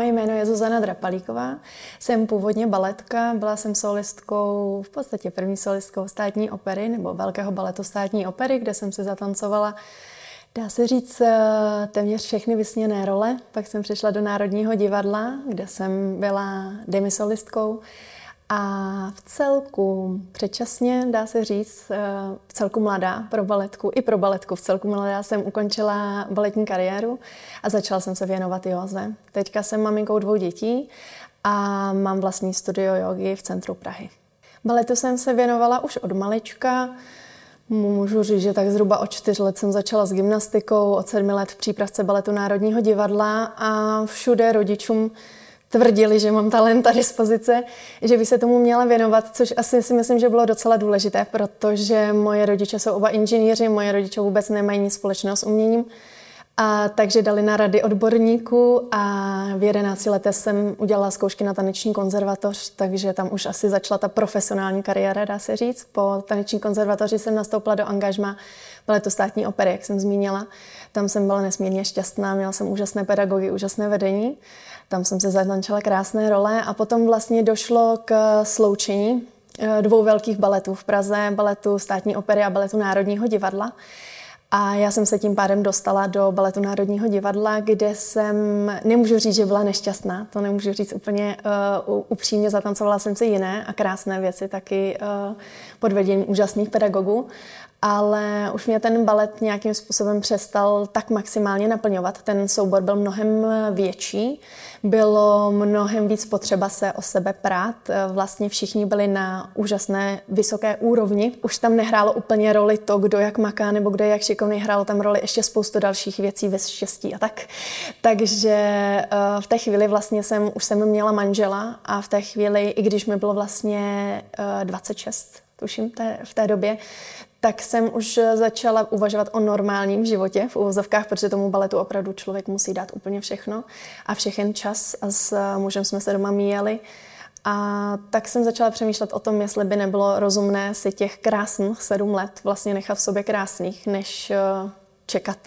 Moje jméno je Zuzana Drapalíková, jsem původně baletka, byla jsem solistkou, v podstatě první solistkou státní opery nebo velkého baletu státní opery, kde jsem si zatancovala Dá se říct eh, téměř všechny vysněné role. Pak jsem přišla do Národního divadla, kde jsem byla demisolistkou. A v celku předčasně, dá se říct, eh, v celku mladá pro baletku, i pro baletku v celku mladá jsem ukončila baletní kariéru a začala jsem se věnovat józe. Teďka jsem maminkou dvou dětí a mám vlastní studio jogy v centru Prahy. Baletu jsem se věnovala už od malička. Můžu říct, že tak zhruba od čtyř let jsem začala s gymnastikou, od sedmi let v přípravce baletu Národního divadla a všude rodičům tvrdili, že mám talent a dispozice, že by se tomu měla věnovat, což asi si myslím, že bylo docela důležité, protože moje rodiče jsou oba inženýři, moje rodiče vůbec nemají nic společného s uměním. A takže dali na rady odborníků a v 11 letech jsem udělala zkoušky na taneční konzervatoř, takže tam už asi začala ta profesionální kariéra, dá se říct. Po taneční konzervatoři jsem nastoupila do angažma to státní opery, jak jsem zmínila. Tam jsem byla nesmírně šťastná, měla jsem úžasné pedagogy, úžasné vedení. Tam jsem se zatančila krásné role a potom vlastně došlo k sloučení eh, dvou velkých baletů v Praze, baletu státní opery a baletu Národního divadla. A já jsem se tím pádem dostala do baletu Národního divadla, kde jsem, nemůžu říct, že byla nešťastná, to nemůžu říct úplně uh, upřímně, zatancovala jsem si jiné a krásné věci, taky uh, pod vedením úžasných pedagogů, ale už mě ten balet nějakým způsobem přestal tak maximálně naplňovat. Ten soubor byl mnohem větší, bylo mnohem víc potřeba se o sebe prát. Vlastně všichni byli na úžasné vysoké úrovni. Už tam nehrálo úplně roli to, kdo jak maká nebo kdo jak šikovný, hrálo tam roli ještě spoustu dalších věcí ve štěstí a tak. Takže eh, v té chvíli vlastně jsem, už jsem měla manžela a v té chvíli, i když mi bylo vlastně 26, eh, tuším v té době, tak jsem už začala uvažovat o normálním životě v uvozovkách, protože tomu baletu opravdu člověk musí dát úplně všechno a všechen čas a s mužem jsme se doma míjeli. A tak jsem začala přemýšlet o tom, jestli by nebylo rozumné si těch krásných sedm let vlastně nechat v sobě krásných, než eh, čekat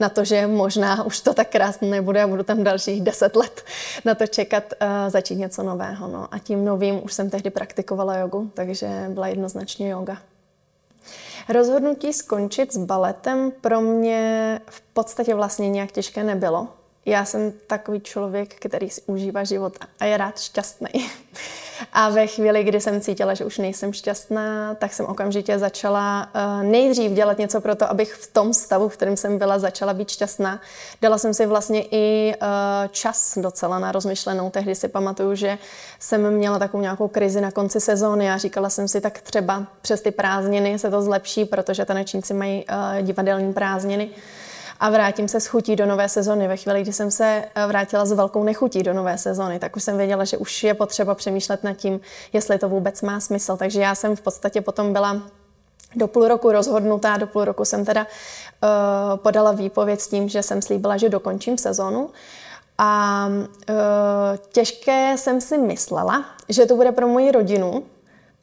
na to, že možná už to tak krásné nebude a budu tam dalších deset let na to čekat, uh, začít něco nového. No. A tím novým už jsem tehdy praktikovala jogu, takže byla jednoznačně yoga. Rozhodnutí skončit s baletem pro mě v podstatě vlastně nějak těžké nebylo. Já jsem takový člověk, který si užívá život a je rád šťastný. A ve chvíli, kdy jsem cítila, že už nejsem šťastná, tak jsem okamžitě začala uh, nejdřív dělat něco pro to, abych v tom stavu, v kterém jsem byla, začala být šťastná. Dala jsem si vlastně i uh, čas docela na rozmyšlenou. Tehdy si pamatuju, že jsem měla takovou nějakou krizi na konci sezóny a říkala jsem si, tak třeba přes ty prázdniny se to zlepší, protože tanečníci mají uh, divadelní prázdniny a vrátím se s chutí do nové sezony. Ve chvíli, kdy jsem se eh, vrátila s velkou nechutí do nové sezony, tak už jsem věděla, že už je potřeba přemýšlet nad tím, jestli to vůbec má smysl. Takže já jsem v podstatě potom byla do půl roku rozhodnutá, do půl roku jsem teda uh, podala výpověď s tím, že jsem slíbila, že dokončím sezonu. A uh, těžké jsem si myslela, že to bude pro moji rodinu,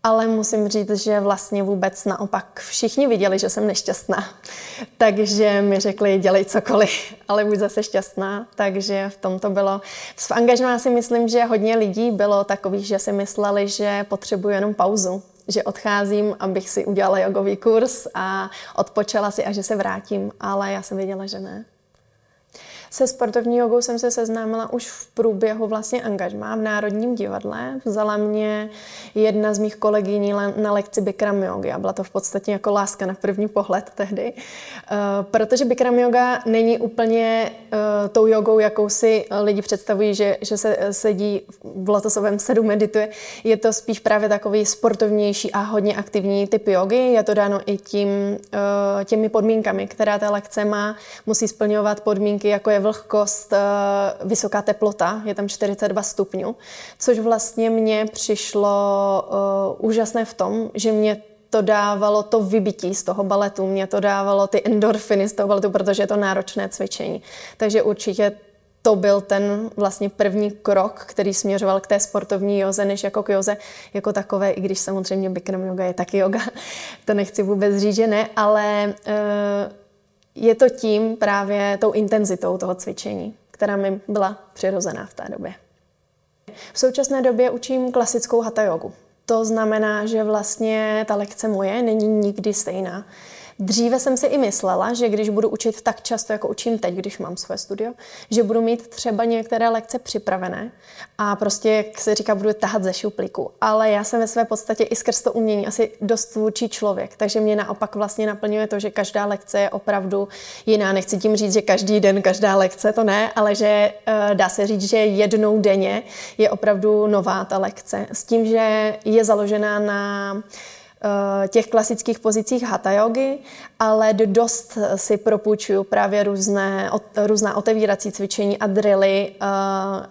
ale musím říct, že vlastně vůbec naopak všichni viděli, že jsem nešťastná. Takže mi řekli, dělej cokoliv, ale buď zase šťastná. Takže v tom to bylo. V angažmá si myslím, že hodně lidí bylo takových, že si mysleli, že potřebuji jenom pauzu, že odcházím, abych si udělala jogový kurz a odpočala si a že se vrátím, ale já jsem věděla, že ne. Se sportovní jogou jsem se seznámila už v průběhu vlastně angažmá v Národním divadle. Vzala mě jedna z mých kolegyní na lekci Bikram jogy a byla to v podstatě jako láska na první pohled tehdy. Uh, protože Bikram yoga není úplně uh, tou jogou, jakou si lidi představují, že, že se sedí v lotosovém sedu, medituje. Je to spíš právě takový sportovnější a hodně aktivní typ jogy. Je to dáno i tím, těmi podmínkami, která ta lekce má. Musí splňovat podmínky, jako je vlhkost, eh, vysoká teplota, je tam 42 stupňů, což vlastně mně přišlo uh, úžasné v tom, že mě to dávalo to vybití z toho baletu, mě to dávalo ty endorfiny z toho baletu, protože je to náročné cvičení. Takže určitě to byl ten vlastně první krok, který směřoval k té sportovní joze, než jako k joze jako takové, i když samozřejmě Bikram yoga je taky yoga. To nechci vůbec říct, že ne, ale uh, je to tím právě tou intenzitou toho cvičení, která mi byla přirozená v té době. V současné době učím klasickou hatha jogu. To znamená, že vlastně ta lekce moje není nikdy stejná. Dříve jsem si i myslela, že když budu učit tak často, jako učím teď, když mám své studio, že budu mít třeba některé lekce připravené a prostě, jak se říká, budu tahat ze šuplíku. Ale já jsem ve své podstatě i skrz to umění asi dost tvůrčí člověk, takže mě naopak vlastně naplňuje to, že každá lekce je opravdu jiná. Nechci tím říct, že každý den, každá lekce, to ne, ale že eh, dá se říct, že jednou denně je opravdu nová ta lekce. S tím, že je založená na těch klasických pozicích hatha yogi, ale dost si propůjčuju právě různé, různá otevírací cvičení a drily eh,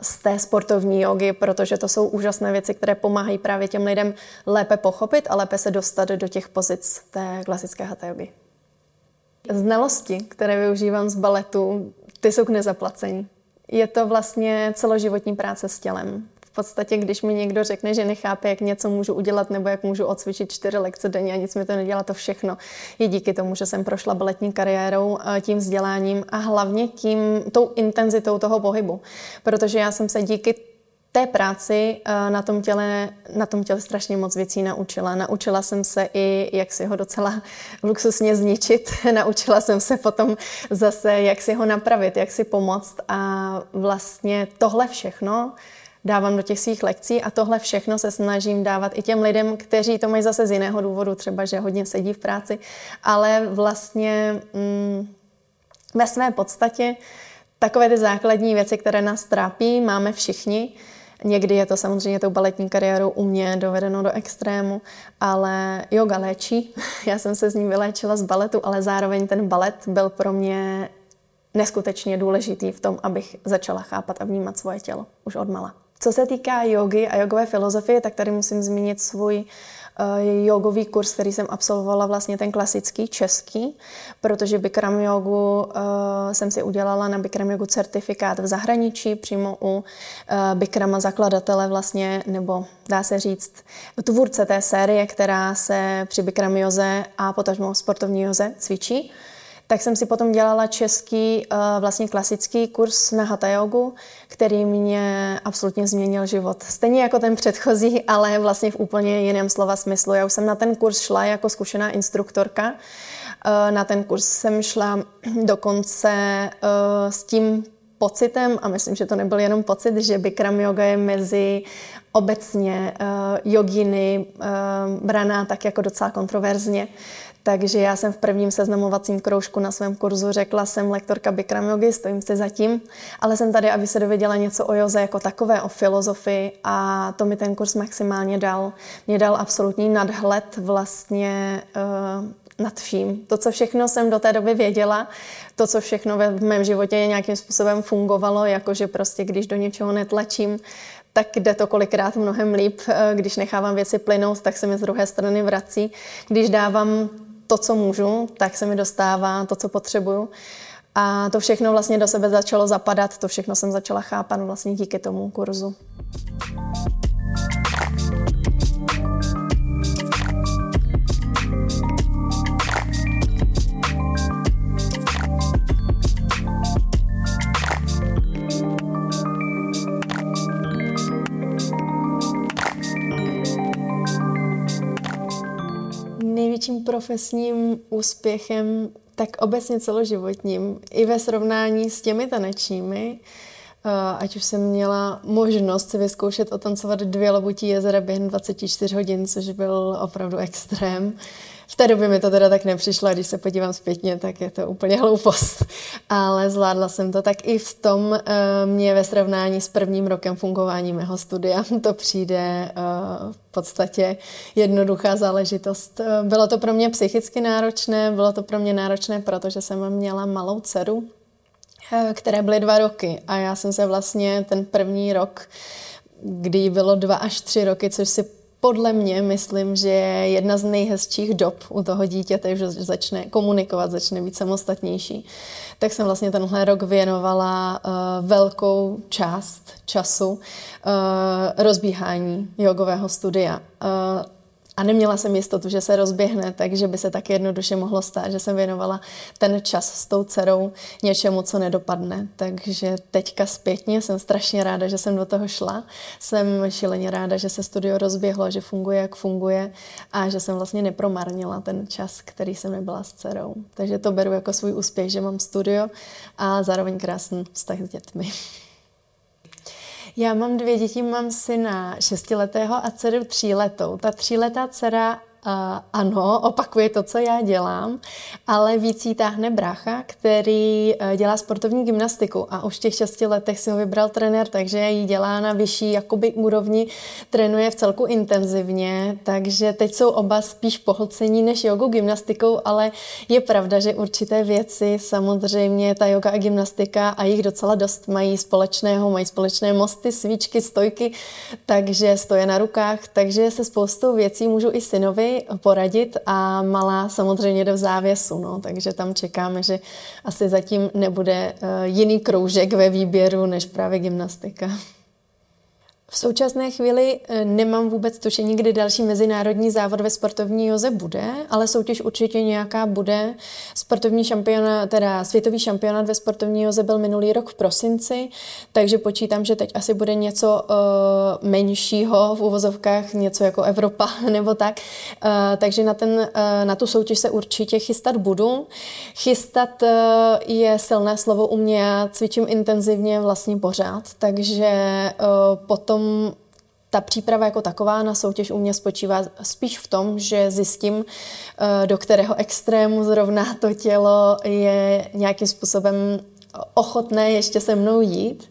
z té sportovní jogy, protože to jsou úžasné věci, které pomáhají právě těm lidem lépe pochopit a lépe se dostat do těch pozic té klasické hatha yogi. Znalosti, které využívám z baletu, ty jsou k nezaplacení. Je to vlastně celoživotní práce s tělem podstatě, když mi někdo řekne, že nechápe, jak něco můžu udělat nebo jak můžu odsvičit čtyři lekce denně a nic mi to nedělá, to všechno je díky tomu, že jsem prošla baletní kariérou, eh, tím vzděláním a hlavně tím, tou intenzitou toho pohybu. Protože já jsem se díky té práci eh, na tom, těle, na tom těle strašně moc věcí naučila. Naučila jsem se i, jak si ho docela luxusně zničit. naučila jsem se potom zase, jak si ho napravit, jak si pomoct. A vlastně tohle všechno dávám do těch svých lekcí a tohle všechno se snažím dávat i těm lidem, kteří to mají zase z jiného důvodu, třeba že hodně sedí v práci, ale vlastně mm, ve své podstatě takové ty základní věci, které nás trápí, máme všichni. Někdy je to samozřejmě tou baletní kariérou u mě dovedeno do extrému, ale yoga léčí. Já jsem se z ní vyléčila z baletu, ale zároveň ten balet byl pro mě neskutečně důležitý v tom, abych začala chápat a vnímat svoje tělo už od mala. Co se týká jogy a jogové filozofie, tak tady musím zmínit svůj uh, jogový kurz, který jsem absolvovala vlastně ten klasický český, protože Bikram jogu uh, jsem si udělala na Bikram jogu certifikát v zahraničí, přímo u uh, Bikrama zakladatele vlastně, nebo dá se říct tvůrce té série, která se při Bikram joze a potažmo sportovní joze cvičí tak jsem si potom dělala český, eh, vlastně klasický kurz na hatha jogu, který mě absolutně změnil život. Stejně jako ten předchozí, ale vlastně v úplně jiném slova smyslu. Já už jsem na ten kurz šla jako zkušená instruktorka. Eh, na ten kurz jsem šla dokonce eh, s tím pocitem, a myslím, že to nebyl jenom pocit, že Bikram yoga je mezi obecně uh, joginy uh, braná tak jako docela kontroverzně. Takže já jsem v prvním seznamovacím kroužku na svém kurzu řekla, jsem lektorka Bikram yogi, stojím si za tím, ale jsem tady, aby se dověděla něco o joze jako takové, o filozofii a to mi ten kurz maximálně dal. Mě dal absolutní nadhled vlastně uh, nad vším. To, co všechno jsem do té doby věděla, to, co všechno ve mém životě nějakým způsobem fungovalo, jakože prostě když do něčeho netlačím, tak jde to kolikrát mnohem líp. Eh, když nechávám věci plynout, tak se mi z druhé strany vrací. Když dávám to, co můžu, tak se mi dostává to, co potřebuju. A to všechno vlastně do sebe začalo zapadat, to všechno jsem začala chápat vlastně díky tomu kurzu. Největším profesním úspěchem, tak obecně celoživotním, i ve srovnání s těmi tanečními, eh, ať už jsem měla možnost si vyzkoušet otancovat dvě lobutí jezera během 24 hodin, což byl opravdu extrém. V té době mi to teda tak nepřišlo, když se podívám zpětně, tak je to úplně hloupost. Ale zvládla jsem to. Tak i v tom uh, mě ve srovnání s prvním rokem fungování mého studia to přijde uh, v podstatě jednoduchá záležitost. Uh, bylo to pro mě psychicky náročné, bylo to pro mě náročné, protože jsem měla malou dceru, které byly dva roky a já jsem se vlastně ten první rok, kdy bylo dva až tři roky, což si podle mě myslím, že je jedna z nejhezčích dob u toho dítěte, že začne komunikovat, začne být samostatnější. Tak jsem vlastně tenhle rok věnovala uh, velkou část času uh, rozbíhání jogového studia. Uh, a neměla jsem jistotu, že se rozběhne, takže by se tak jednoduše mohlo stát, že jsem věnovala ten čas s tou dcerou něčemu, co nedopadne. Takže teďka zpětně jsem strašně ráda, že jsem do toho šla. Jsem šileně ráda, že se studio rozběhlo, že funguje, jak funguje a že jsem vlastně nepromarnila ten čas, který jsem nebyla s dcerou. Takže to beru jako svůj úspěch, že mám studio a zároveň krásný vztah s dětmi. Já mám dvě děti, mám syna šestiletého a dceru tříletou. Ta tříletá dcera ano, opakuje to, co já dělám, ale víc jí táhne brácha, který uh, dělá sportovní gymnastiku a už v těch šesti letech si ho vybral trenér, takže ji dělá na vyšší jakoby úrovni, trénuje v celku intenzivně, takže teď jsou oba spíš pohlcení než jogu gymnastikou, ale je pravda, že určité věci, samozřejmě ta yoga a gymnastika a jich docela dost mají společného, mají společné mosty, svíčky, stojky, takže stoje na rukách, takže se spoustou věcí můžu i synovi poradit a malá samozřejmě jde v závěsu, no, takže tam čekáme, že asi zatím nebude uh, jiný kroužek ve výběru než právě gymnastika. V současné chvíli eh, nemám vůbec tušení, kdy další mezinárodní závod ve sportovní joze bude, ale soutěž určitě nějaká bude. Sportovní šampionát, teda světový šampionát ve sportovní joze byl minulý rok v prosinci, takže počítám, že teď asi bude něco uh, menšího v uvozovkách, něco jako Evropa nebo tak. Uh, takže na, ten, uh, na tu soutěž se určitě chystat budu. Chystat uh, je silné slovo u mě, já cvičím intenzivně vlastně pořád, takže uh, potom ta příprava jako taková na soutěž u mě spočívá spíš v tom, že zjistím, eh, do kterého extrému zrovna to tělo je nějakým způsobem ochotné ještě se mnou jít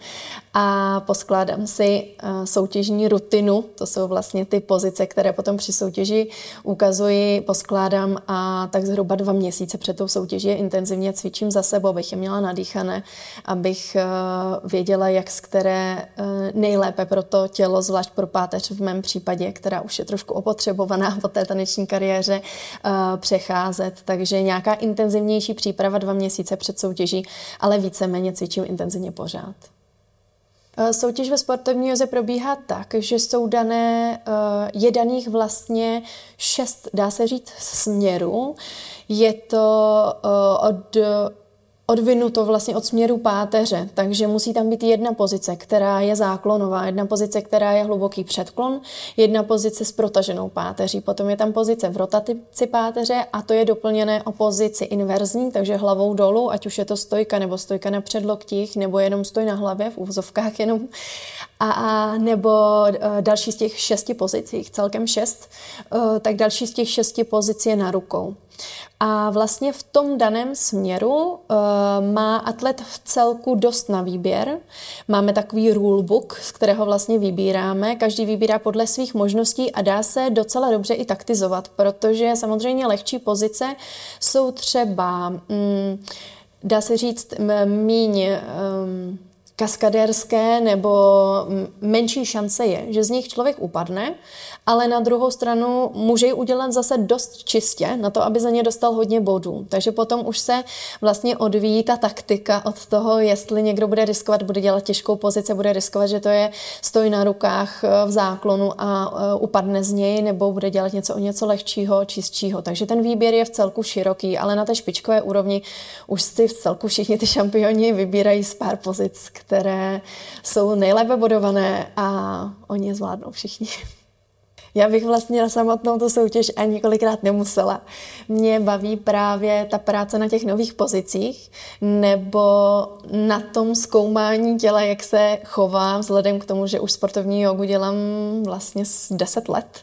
a poskládám si eh, soutěžní rutinu, to jsou vlastně ty pozice, které potom při soutěži ukazuji, poskládám a tak zhruba dva měsíce před tou soutěží intenzivně cvičím za sebou, abych je měla nadýchané, abych eh, věděla, jak z které eh, nejlépe pro to tělo, zvlášť pro páteř v mém případě, která už je trošku opotřebovaná po té taneční kariéře, přecházet. Takže nějaká intenzivnější příprava dva měsíce před soutěží, ale víceméně cvičím intenzivně pořád. Eh, soutěž ve sportovní joze probíhá tak, že jsou dané, eh, je daných vlastně šest, dá se říct, směrů. Je to eh, od odvinuto vlastně od směru páteře, takže musí tam být jedna pozice, která je záklonová, jedna pozice, která je hluboký předklon, jedna pozice s protaženou páteří, potom je tam pozice v rotaci páteře a to je doplněné o pozici inverzní, takže hlavou dolů, ať už je to stojka nebo stojka na předloktích, nebo jenom stoj na hlavě, v úvozovkách jenom, a, a nebo uh, další z těch šesti pozic, jich celkem šest, uh, tak další z těch šesti pozic je na rukou. A vlastně v tom daném směru uh, má atlet v celku dost na výběr. Máme takový rulebook, z kterého vlastně vybíráme. Každý vybírá podle svých možností a dá se docela dobře i taktizovat, protože samozřejmě lehčí pozice jsou třeba, mm, dá se říct, míň... Um, kaskadérské nebo menší šance je, že z nich člověk upadne, ale na druhou stranu může ji udělat zase dost čistě na to, aby za ně dostal hodně bodů. Takže potom už se vlastně odvíjí ta taktika od toho, jestli někdo bude riskovat, bude dělat těžkou pozici, bude riskovat, že to je stoj na rukách eh, v záklonu a eh, upadne z něj, nebo bude dělat něco o něco lehčího, čistšího. Takže ten výběr je v celku široký, ale na té špičkové úrovni už si v celku všichni ty šampioni vybírají z pár pozic, které jsou nejlépe bodované a oni je zvládnou všichni. Já bych vlastně na samotnou tu soutěž ani několikrát nemusela. Mě baví právě ta práce na těch nových pozicích nebo na tom zkoumání těla, jak se chová, vzhledem k tomu, že už sportovní jogu dělám vlastně 10 let.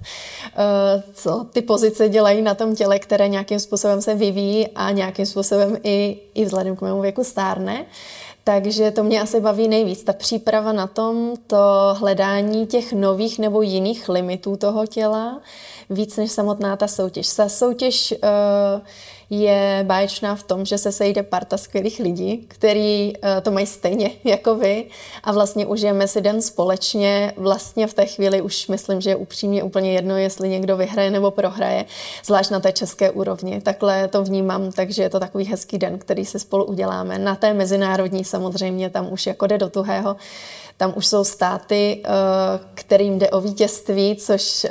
Eh, co ty pozice dělají na tom těle, které nějakým způsobem se vyvíjí a nějakým způsobem i, i vzhledem k mému věku stárne. Takže to mě asi baví nejvíc. Ta příprava na tom, to hledání těch nových nebo jiných limitů toho těla, víc než samotná ta soutěž. Ta soutěž uh, je báječná v tom, že se sejde parta skvělých lidí, který uh, to mají stejně jako vy a vlastně užijeme si den společně. Vlastně v té chvíli už myslím, že je upřímně úplně jedno, jestli někdo vyhraje nebo prohraje, zvlášť na té české úrovni. Takhle to vnímám, takže je to takový hezký den, který se spolu uděláme. Na té mezinárodní samozřejmě samozřejmě tam už jako jde do tuhého. Tam už jsou státy, eh, kterým jde o vítězství, což eh,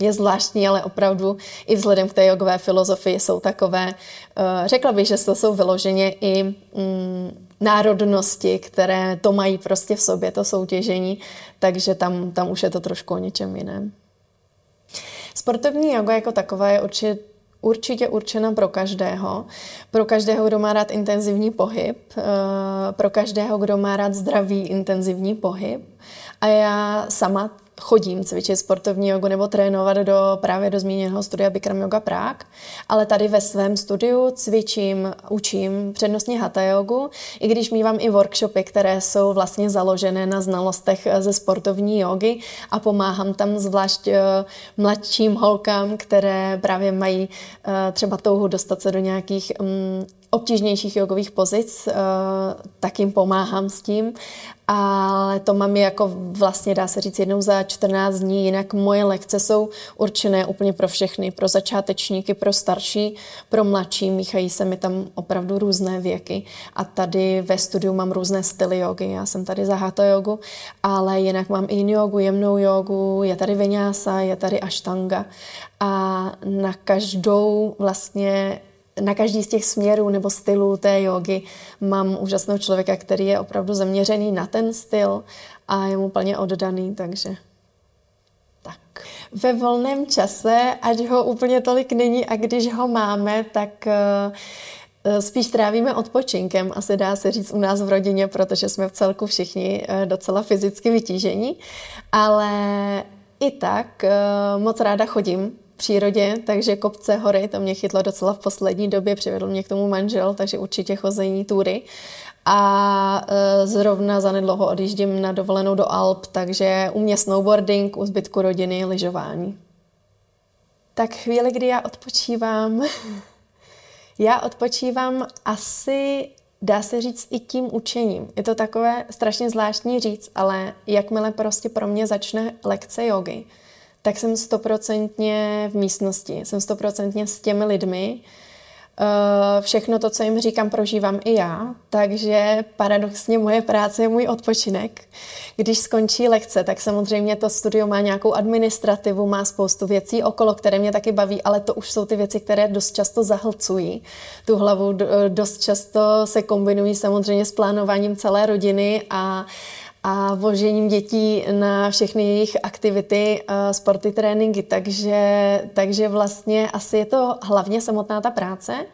je zvláštní, ale opravdu i vzhledem k té jogové filozofii jsou takové, eh, řekla bych, že to jsou vyloženě i mm, národnosti, které to mají prostě v sobě, to soutěžení, takže tam, tam už je to trošku o něčem jiném. Sportovní yoga jako taková je určitě určitě určena pro každého. Pro každého, kdo má rád intenzivní pohyb, eh, pro každého, kdo má rád zdravý intenzivní pohyb. A já sama chodím cvičit sportovní jogu nebo trénovat do právě do zmíněného studia Bikram Yoga Prague, ale tady ve svém studiu cvičím, učím přednostně hatha jogu, i když mývám i workshopy, které jsou vlastně založené na znalostech ze sportovní jogy a pomáhám tam zvlášť eh, mladším holkám, které právě mají eh, třeba touhu dostat se do nějakých mm, obtížnějších jogových pozic, eh, tak jim pomáhám s tím, ale to mám jako vlastně dá se říct jednou za 14 dní, jinak moje lekce jsou určené úplně pro všechny, pro začátečníky, pro starší, pro mladší, míchají se mi tam opravdu různé věky a tady ve studiu mám různé styly jogy, já jsem tady za hatha jogu, ale jinak mám i jogu, jemnou jogu, je tady vinyasa, je tady ashtanga a na každou vlastně na každý z těch směrů nebo stylů té jogy mám úžasného člověka, který je opravdu zaměřený na ten styl a je mu plně oddaný, takže tak. Ve volném čase, ať ho úplně tolik není a když ho máme, tak uh, spíš trávíme odpočinkem, asi dá se říct u nás v rodině, protože jsme v celku všichni uh, docela fyzicky vytížení, ale i tak moc ráda chodím přírodě, takže kopce, hory, to mě chytlo docela v poslední době, přivedl mě k tomu manžel, takže určitě chození tury. A e, zrovna zanedlouho odjíždím na dovolenou do Alp, takže u mě snowboarding, u zbytku rodiny lyžování. Tak chvíli, kdy já odpočívám, já odpočívám asi dá se říct i tím učením. Je to takové strašně zvláštní říct, ale jakmile prostě pro mě začne lekce jogy, tak jsem stoprocentně v místnosti, jsem stoprocentně s těmi lidmi. Eh, všechno to, co jim říkám, prožívám i já, takže paradoxně moje práce je můj odpočinek. Když skončí lekce, tak samozřejmě to studio má nějakou administrativu, má spoustu věcí okolo, které mě taky baví, ale to už jsou ty věci, které dost často zahlcují tu hlavu, dost často se kombinují samozřejmě s plánováním celé rodiny a a vožením dětí na všechny jejich aktivity, eh, sporty, tréninky. Takže, takže vlastně asi je to hlavně samotná ta práce.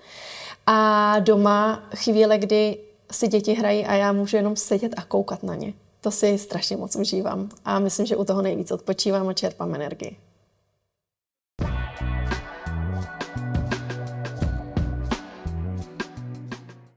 A doma chvíle, kdy si děti hrají a já můžu jenom sedět a koukat na ně. To si strašně moc užívám a myslím, že u toho nejvíc odpočívám a čerpám energii.